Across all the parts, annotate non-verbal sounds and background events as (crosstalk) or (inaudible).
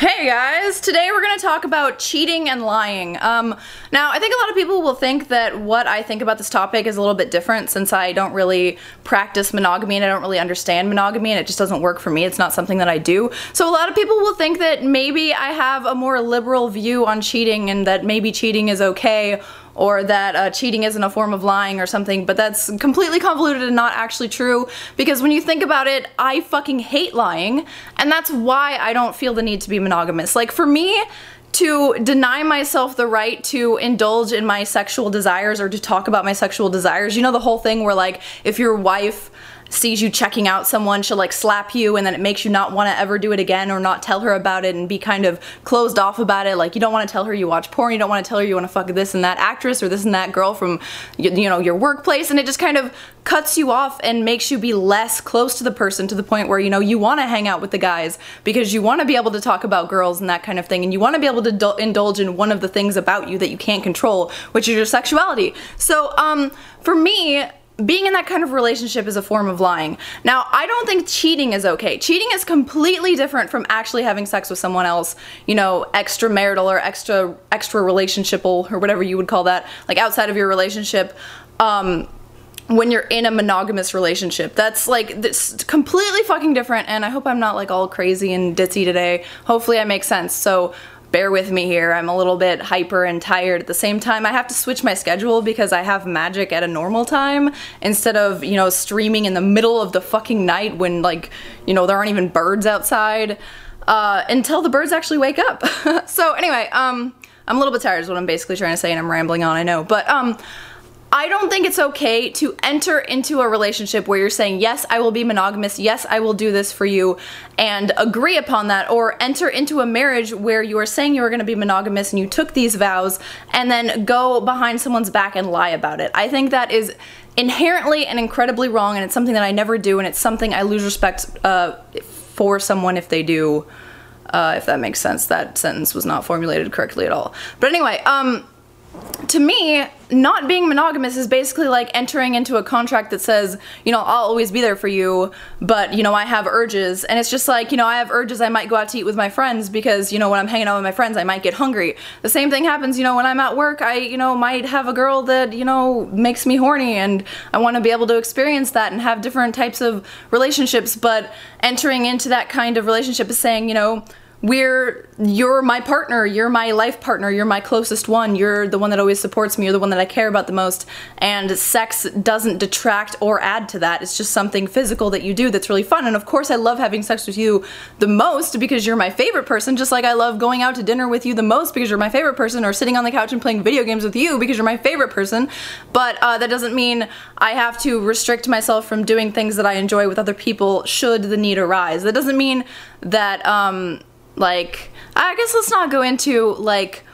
Hey guys, today we're to talk about cheating and lying. Um, now, I think a lot of people will think that what I think about this topic is a little bit different since I don't really practice monogamy and I don't really understand monogamy and it just doesn't work for me. It's not something that I do. So a lot of people will think that maybe I have a more liberal view on cheating and that maybe cheating is okay or that uh, cheating isn't a form of lying or something, but that's completely convoluted and not actually true because when you think about it, I fucking hate lying, and that's why I don't feel the need to be monogamous. Like, for me, to deny myself the right to indulge in my sexual desires or to talk about my sexual desires. You know the whole thing where like if your wife sees you checking out someone, she'll like slap you and then it makes you not want to ever do it again or not tell her about it and be kind of closed off about it. Like you don't want to tell her you watch porn, you don't want to tell her you want to fuck this and that actress or this and that girl from you know your workplace and it just kind of cuts you off and makes you be less close to the person to the point where you know you want to hang out with the guys because you want to be able to talk about girls and that kind of thing and you want to be able to indulge in one of the things about you that you can't control which is your sexuality so um for me being in that kind of relationship is a form of lying. Now, I don't think cheating is okay. Cheating is completely different from actually having sex with someone else, you know, extramarital or extra extra relationshipal or whatever you would call that, like outside of your relationship. Um, when you're in a monogamous relationship. That's like this completely fucking different and I hope I'm not like all crazy and ditzy today. Hopefully I make sense. So bear with me here. I'm a little bit hyper and tired. At the same time, I have to switch my schedule because I have magic at a normal time instead of, you know, streaming in the middle of the fucking night when, like, you know, there aren't even birds outside uh, until the birds actually wake up. (laughs) so anyway, um, I'm a little bit tired is what I'm basically trying to say and I'm rambling on, I know. But, um, I don't think it's okay to enter into a relationship where you're saying, yes, I will be monogamous, yes, I will do this for you, and agree upon that, or enter into a marriage where you are saying you are going to be monogamous and you took these vows, and then go behind someone's back and lie about it. I think that is inherently and incredibly wrong, and it's something that I never do, and it's something I lose respect uh, for someone if they do. Uh, if that makes sense, that sentence was not formulated correctly at all. But anyway, um, to me, not being monogamous is basically like entering into a contract that says, you know, I'll always be there for you, but, you know, I have urges. And it's just like, you know, I have urges, I might go out to eat with my friends because, you know, when I'm hanging out with my friends, I might get hungry. The same thing happens, you know, when I'm at work, I, you know, might have a girl that, you know, makes me horny and I want to be able to experience that and have different types of relationships. But entering into that kind of relationship is saying, you know, we're you're my partner you're my life partner you're my closest one you're the one that always supports me you're the one that i care about the most. And sex doesn't detract or add to that. It's just something physical that you do that's really fun. And of course i love having sex with you the most because you're my favorite person just like i love going out to dinner with you the most because you're my favorite person or sitting on the couch and playing video games with you because you're my favorite person. But uh, that doesn't mean i have to restrict myself from doing things that i enjoy with other people should the need arise. That doesn't mean that um like, I guess let's not go into like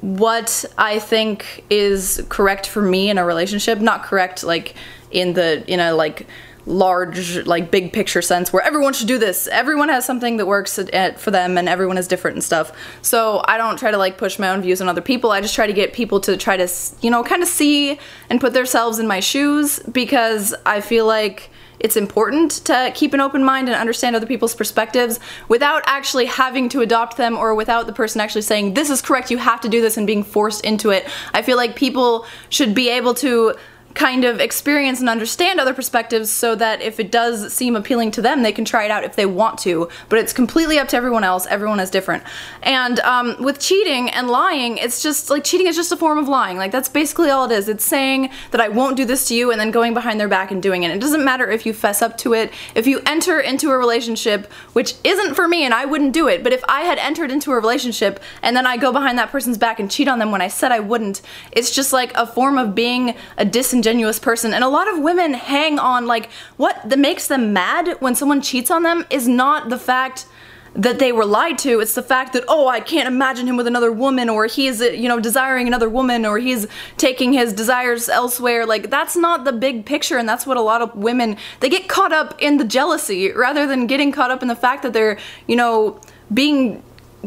what I think is correct for me in a relationship. Not correct like in the in a like large like big picture sense where everyone should do this. Everyone has something that works at, for them and everyone is different and stuff. So i don't try to like push my own views on other people. I just try to get people to try to you know kind of see and put themselves in my shoes because i feel like it's important to keep an open mind and understand other people's perspectives without actually having to adopt them or without the person actually saying, this is correct, you have to do this and being forced into it. I feel like people should be able to kind of experience and understand other perspectives so that if it does seem appealing to them, they can try it out if they want to. But it's completely up to everyone else. Everyone is different. And um, with cheating and lying, it's just like cheating is just a form of lying. Like that's basically all it is. It's saying that I won't do this to you and then going behind their back and doing it. It doesn't matter if you fess up to it. If you enter into a relationship, which isn't for me and I wouldn't do it, but if I had entered into a relationship and then I go behind that person's back and cheat on them when I said I wouldn't, it's just like a form of being a disingenuous disingenuous person. And a lot of women hang on like what that makes them mad when someone cheats on them is not the fact that they were lied to. It's the fact that, oh, I can't imagine him with another woman, or he's, you know, desiring another woman, or he's taking his desires elsewhere. Like, that's not the big picture, and that's what a lot of women, they get caught up in the jealousy rather than getting caught up in the fact that they're, you know, being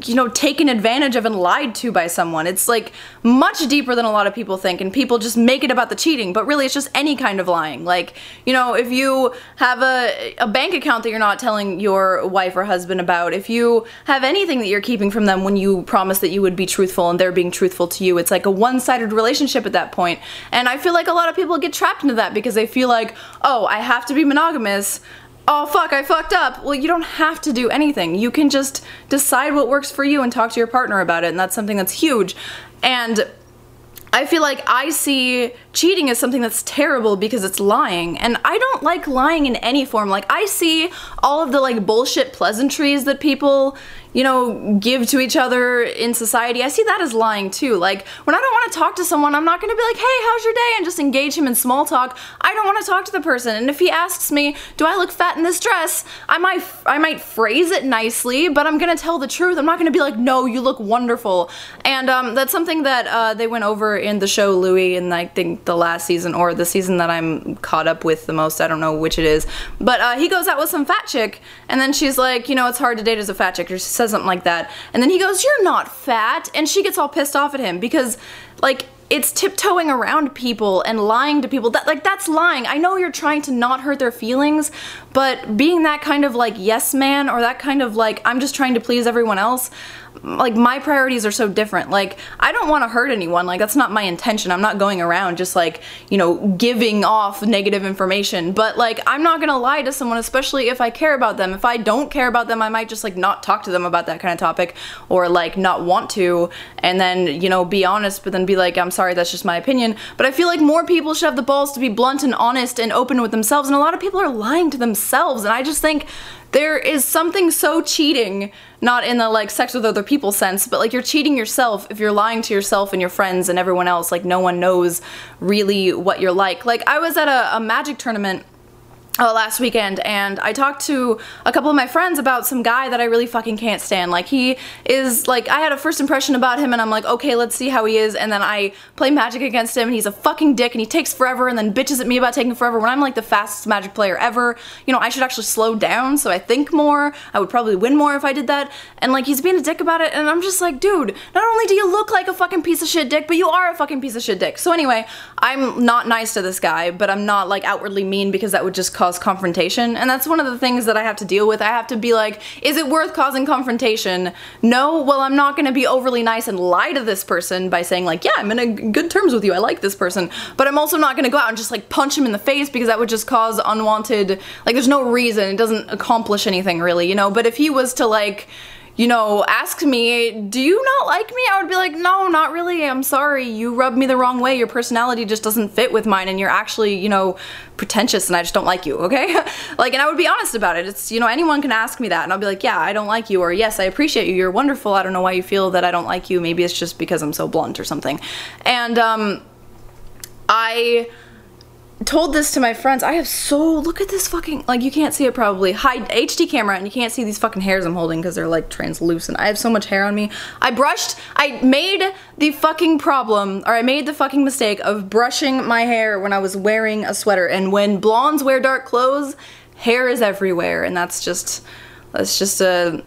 you know, taken advantage of and lied to by someone. It's like much deeper than a lot of people think, and people just make it about the cheating, but really it's just any kind of lying. Like, you know, if you have a, a bank account that you're not telling your wife or husband about, if you have anything that you're keeping from them when you promise that you would be truthful and they're being truthful to you, it's like a one sided relationship at that point. And I feel like a lot of people get trapped into that because they feel like, oh, I have to be monogamous oh fuck, I fucked up. Well, you don't have to do anything. You can just decide what works for you and talk to your partner about it, and that's something that's huge. And I feel like I see cheating as something that's terrible because it's lying and I don't like lying in any form like I see all of the like bullshit pleasantries that people you know, give to each other in society. I see that as lying too. Like, when I don't want to talk to someone, I'm not going to be like, hey, how's your day? And just engage him in small talk. I don't want to talk to the person. And if he asks me, do I look fat in this dress? I might, I might phrase it nicely, but I'm going to tell the truth. I'm not going to be like, no, you look wonderful. And um, that's something that uh, they went over in the show Louie in, I think, the last season or the season that I'm caught up with the most. I don't know which it is. But uh, he goes out with some fat chick, and then she's like, you know, it's hard to date as a fat chick. Says something like that. And then he goes, You're not fat. And she gets all pissed off at him because, like, it's tiptoeing around people and lying to people. That like that's lying. I know you're trying to not hurt their feelings, but being that kind of like yes man or that kind of like I'm just trying to please everyone else, like my priorities are so different. Like I don't want to hurt anyone. Like that's not my intention. I'm not going around just like, you know, giving off negative information. But like I'm not going to lie to someone especially if I care about them. If I don't care about them, I might just like not talk to them about that kind of topic or like not want to and then, you know, be honest but then be like I'm sorry, that's just my opinion. But I feel like more people should have the balls to be blunt and honest and open with themselves and a lot of people are lying to themselves and I just think there is something so cheating, not in the like sex with other people sense, but like you're cheating yourself if you're lying to yourself and your friends and everyone else. Like no one knows really what you're like. Like I was at a, a magic tournament uh, last weekend and I talked to a couple of my friends about some guy that I really fucking can't stand. Like he is like I had a first impression about him and I'm like okay let's see how he is and then I play magic against him and he's a fucking dick and he takes forever and then bitches at me about taking forever when I'm like the fastest magic player ever. You know I should actually slow down so I think more. I would probably win more if I did that and like he's being a dick about it and I'm just like dude not only do you look like a fucking piece of shit dick but you are a fucking piece of shit dick. So anyway I'm not nice to this guy but I'm not like outwardly mean because that would just cause confrontation. And that's one of the things that I have to deal with. I have to be like, is it worth causing confrontation? No, well I'm not gonna be overly nice and lie to this person by saying like, yeah, I'm in good terms with you, I like this person, but I'm also not gonna go out and just like punch him in the face because that would just cause unwanted, like there's no reason, it doesn't accomplish anything really, you know, but if he was to like, you know, ask me, do you not like me? I would be like, no, not really. I'm sorry. You rub me the wrong way. Your personality just doesn't fit with mine and you're actually, you know, pretentious and I just don't like you, (laughs) okay? like, and I would be honest about it. It's, you know, anyone can ask me that and I'll be like, yeah, I don't like you or yes, I appreciate you. You're wonderful. I don't know why you feel that I don't like you. Maybe it's just because I'm so blunt or something. And, um, I told this to my friends. I have so look at this fucking like you can't see it probably high HD camera and you can't see these fucking hairs I'm holding because they're like translucent. I have so much hair on me. I brushed. I made the fucking problem or I made the fucking mistake of brushing my hair when I was wearing a sweater and when blondes wear dark clothes, hair is everywhere and that's just that's just a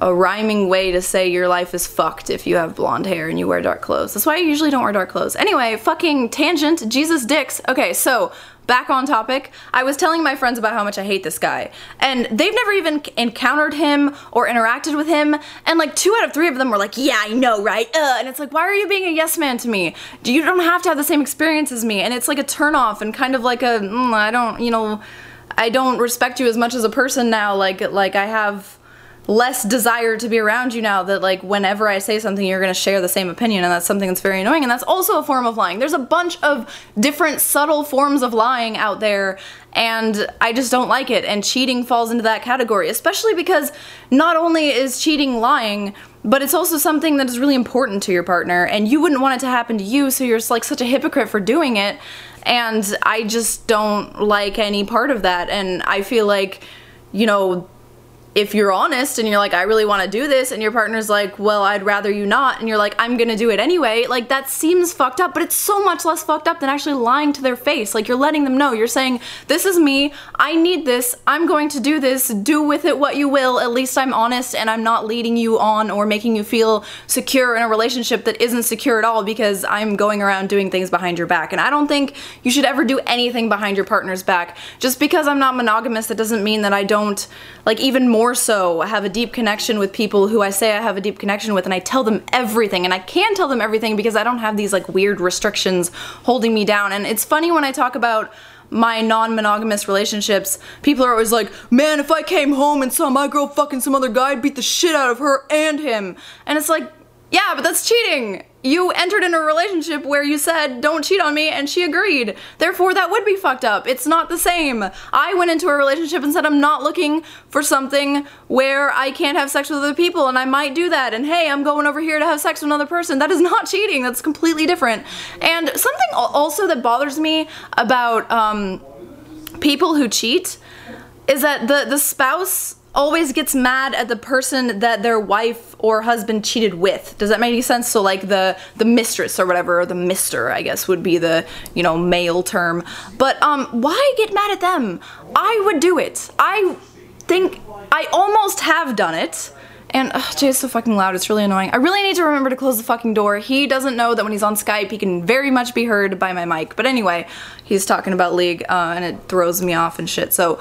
a rhyming way to say your life is fucked if you have blonde hair and you wear dark clothes. That's why I usually don't wear dark clothes. Anyway, fucking tangent, Jesus dicks. Okay, so back on topic, I was telling my friends about how much I hate this guy. And they've never even encountered him or interacted with him. And like two out of three of them were like, yeah, I know, right? Uh, and it's like, why are you being a yes man to me? You don't have to have the same experience as me. And it's like a turnoff and kind of like a, mm, I don't, you know, I don't respect you as much as a person now. Like, like I have less desire to be around you now that like whenever I say something you're gonna share the same opinion and that's something that's very annoying and that's also a form of lying. There's a bunch of different subtle forms of lying out there and I just don't like it and cheating falls into that category especially because not only is cheating lying but it's also something that is really important to your partner and you wouldn't want it to happen to you so you're like such a hypocrite for doing it and I just don't like any part of that and I feel like you know if you're honest and you're like, I really want to do this, and your partner's like, well, I'd rather you not, and you're like, I'm gonna do it anyway, like that seems fucked up, but it's so much less fucked up than actually lying to their face. Like you're letting them know, you're saying, this is me, I need this, I'm going to do this, do with it what you will, at least I'm honest and I'm not leading you on or making you feel secure in a relationship that isn't secure at all because I'm going around doing things behind your back. And I don't think you should ever do anything behind your partner's back. Just because I'm not monogamous, that doesn't mean that I don't, like even more more so I have a deep connection with people who I say I have a deep connection with and I tell them everything and I can tell them everything because I don't have these like weird restrictions holding me down and it's funny when I talk about my non-monogamous relationships, people are always like, man, if I came home and saw my girl fucking some other guy, I'd beat the shit out of her and him. And it's like, yeah, but that's cheating. You entered in a relationship where you said, don't cheat on me, and she agreed. Therefore, that would be fucked up. It's not the same. I went into a relationship and said, I'm not looking for something where I can't have sex with other people, and I might do that, and hey, I'm going over here to have sex with another person. That is (laughs) not cheating. That's completely different. And something also that bothers me about um, people who cheat is that the, the spouse always gets mad at the person that their wife or husband cheated with. Does that make any sense? So like the the mistress or whatever, or the mister, I guess would be the, you know, male term. But um why get mad at them? I would do it. I think I almost have done it. And ugh, Jay is so fucking loud, it's really annoying. I really need to remember to close the fucking door. He doesn't know that when he's on Skype, he can very much be heard by my mic. But anyway, he's talking about League, uh, and it throws me off and shit. So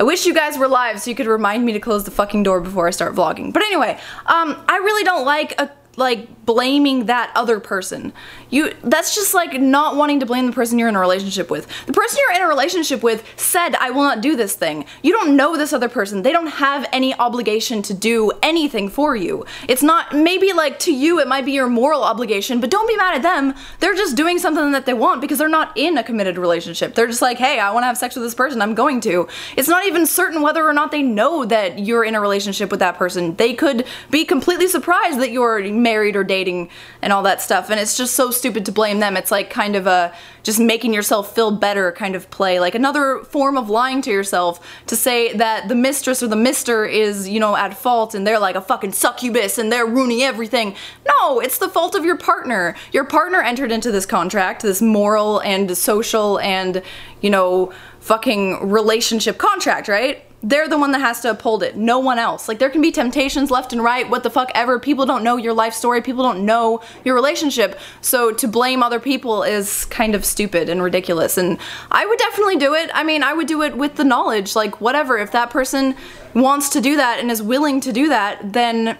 I wish you guys were live so you could remind me to close the fucking door before I start vlogging. But anyway, um, I really don't like a like blaming that other person. You that's just like not wanting to blame the person you're in a relationship with. The person you're in a relationship with said I will not do this thing. You don't know this other person. They don't have any obligation to do anything for you. It's not maybe like to you it might be your moral obligation, but don't be mad at them. They're just doing something that they want because they're not in a committed relationship. They're just like, "Hey, I want to have sex with this person. I'm going to." It's not even certain whether or not they know that you're in a relationship with that person. They could be completely surprised that you're married or dating and all that stuff and it's just so stupid to blame them. It's like kind of a just making yourself feel better kind of play. Like another form of lying to yourself to say that the mistress or the mister is, you know, at fault and they're like a fucking succubus and they're ruining everything. No, it's the fault of your partner. Your partner entered into this contract, this moral and social and, you know, fucking relationship contract, right? They're the one that has to uphold it, no one else. Like there can be temptations left and right, what the fuck ever. People don't know your life story, people don't know your relationship. So to blame other people is kind of stupid and ridiculous. And I would definitely do it. I mean, I would do it with the knowledge, like whatever. If that person wants to do that and is willing to do that, then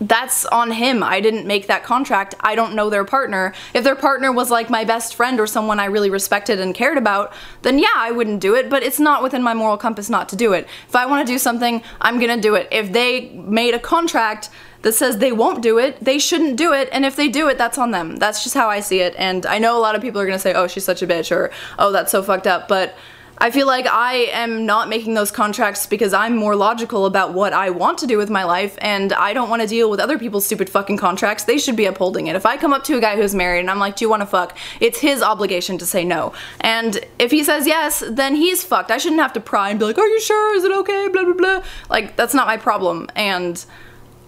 that's on him. I didn't make that contract. I don't know their partner. If their partner was like my best friend or someone I really respected and cared about, then yeah, I wouldn't do it, but it's not within my moral compass not to do it. If I want to do something, I'm gonna do it. If they made a contract that says they won't do it, they shouldn't do it, and if they do it, that's on them. That's just how I see it, and I know a lot of people are gonna say, oh, she's such a bitch, or oh, that's so fucked up, but I feel like I am not making those contracts because I'm more logical about what I want to do with my life and I don't want to deal with other people's stupid fucking contracts. They should be upholding it. If I come up to a guy who's married and I'm like, do you want to fuck? It's his obligation to say no. And if he says yes, then he's fucked. I shouldn't have to pry and be like, are you sure? Is it okay? Blah, blah, blah. Like, that's not my problem. And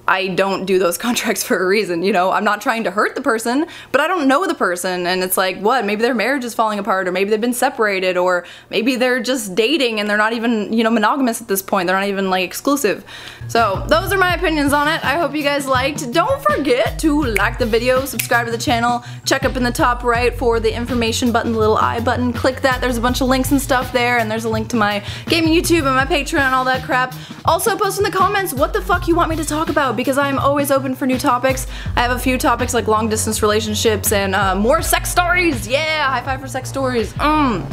I don't do those (laughs) contracts for a reason, you know? I'm not trying to hurt the person, but I don't know the person and it's like, what? Maybe their marriage is falling apart or maybe they've been separated or maybe they're just dating and they're not even, you know, monogamous at this point. They're not even like exclusive. So those are my opinions on it. I hope you guys liked. Don't forget to like the video, subscribe to the channel, check up in the top right for the information button, the little I button. Click that. There's a bunch of links and stuff there and there's a link to my gaming YouTube and my Patreon and all that crap. Also post in the comments what the fuck you want me to talk about because I'm always open for new topics. I have a few topics like long distance relationships and uh, more sex stories. Yeah, high five for sex stories. Mm.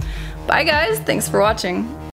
Bye guys, thanks for watching.